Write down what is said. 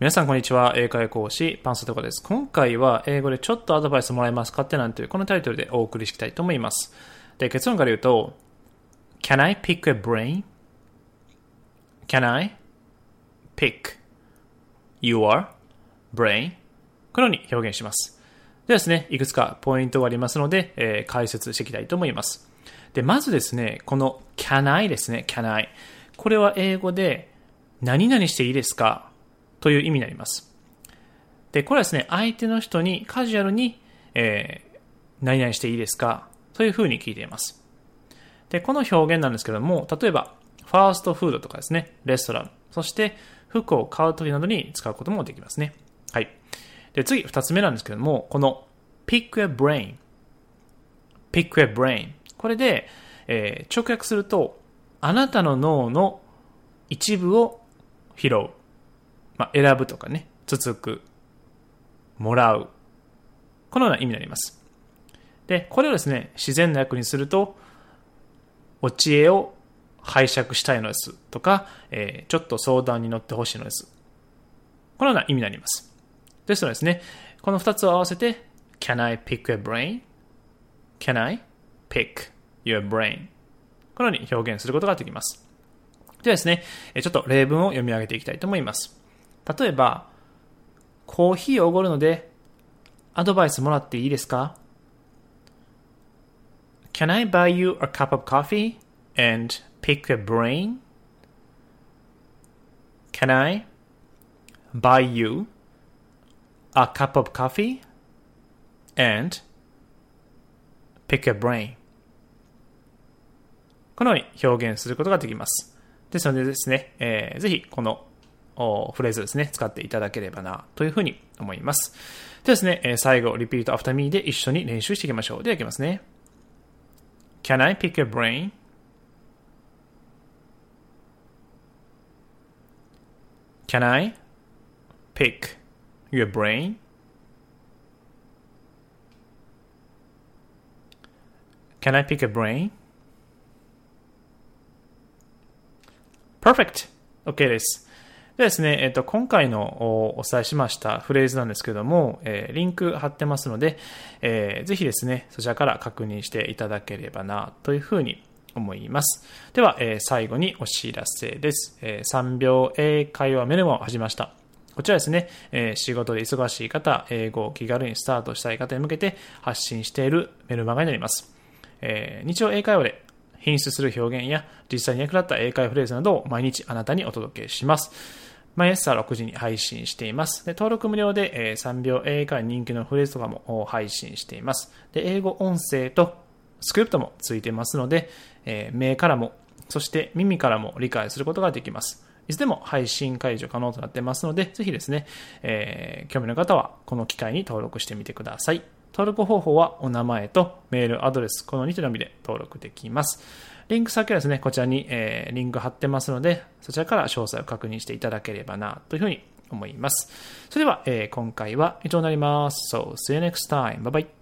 皆さんこんにちは。英会講師、パンサトコです。今回は英語でちょっとアドバイスもらえますかってなんていうこのタイトルでお送りしたいと思います。で、結論から言うと、Can I pick a brain?Can I pick your brain? このように表現します。ではですね、いくつかポイントがありますので、えー、解説していきたいと思います。で、まずですね、この can I ですね、can I。これは英語で何々していいですか？という意味になります。で、これはですね、相手の人にカジュアルに、えー、何々していいですかというふうに聞いています。で、この表現なんですけども、例えば、ファーストフードとかですね、レストラン、そして服を買うときなどに使うこともできますね。はい。で、次、二つ目なんですけども、この pick a brain, pick a brain これで、えー、直訳すると、あなたの脳の一部を拾う。まあ、選ぶとかね、つつく、もらう。このような意味になります。で、これをですね、自然な訳にすると、お知恵を拝借したいのですとか、えー、ちょっと相談に乗ってほしいのです。このような意味になります。ですのでですね、この二つを合わせて、Can I pick a brain?Can I pick your brain? このように表現することができます。ではですね、ちょっと例文を読み上げていきたいと思います。例えば、コーヒーをおごるので、アドバイスもらっていいですか ?Can I buy you a cup of coffee and pick a brain? Can I buy you a cup of coffee and pick a brain? このように表現することができます。ですのでですね、えー、ぜひこのフレーズですね、使っていただければな、というふうに思います。ではですね、最後、 repeat after me で一緒に練習していきましょう。では、いきますね。Can I pick your brain? Can I pick your brain? Can I pick a brain? Perfect! OK です。でですね、えっと、今回のお伝えしましたフレーズなんですけども、えー、リンク貼ってますので、えー、ぜひですね、そちらから確認していただければな、というふうに思います。では、えー、最後にお知らせです。えー、3秒英会話メルモを始めました。こちらですね、えー、仕事で忙しい方、英語を気軽にスタートしたい方に向けて発信しているメルマガになります。え、日常英会話で品質する表現や実際に役立った英会話フレーズなどを毎日あなたにお届けします。毎朝6時に配信しています。で登録無料で、えー、3秒英会人気のフレーズとかも配信しています。で英語音声とスクリプトもついてますので、えー、目からも、そして耳からも理解することができます。いつでも配信解除可能となってますので、ぜひですね、えー、興味の方はこの機会に登録してみてください。登録方法はお名前とメール、アドレス、この2手のみで登録できます。リンク先はですね、こちらに、えー、リンク貼ってますので、そちらから詳細を確認していただければな、というふうに思います。それでは、えー、今回は以上になります。So, see you next time. Bye bye.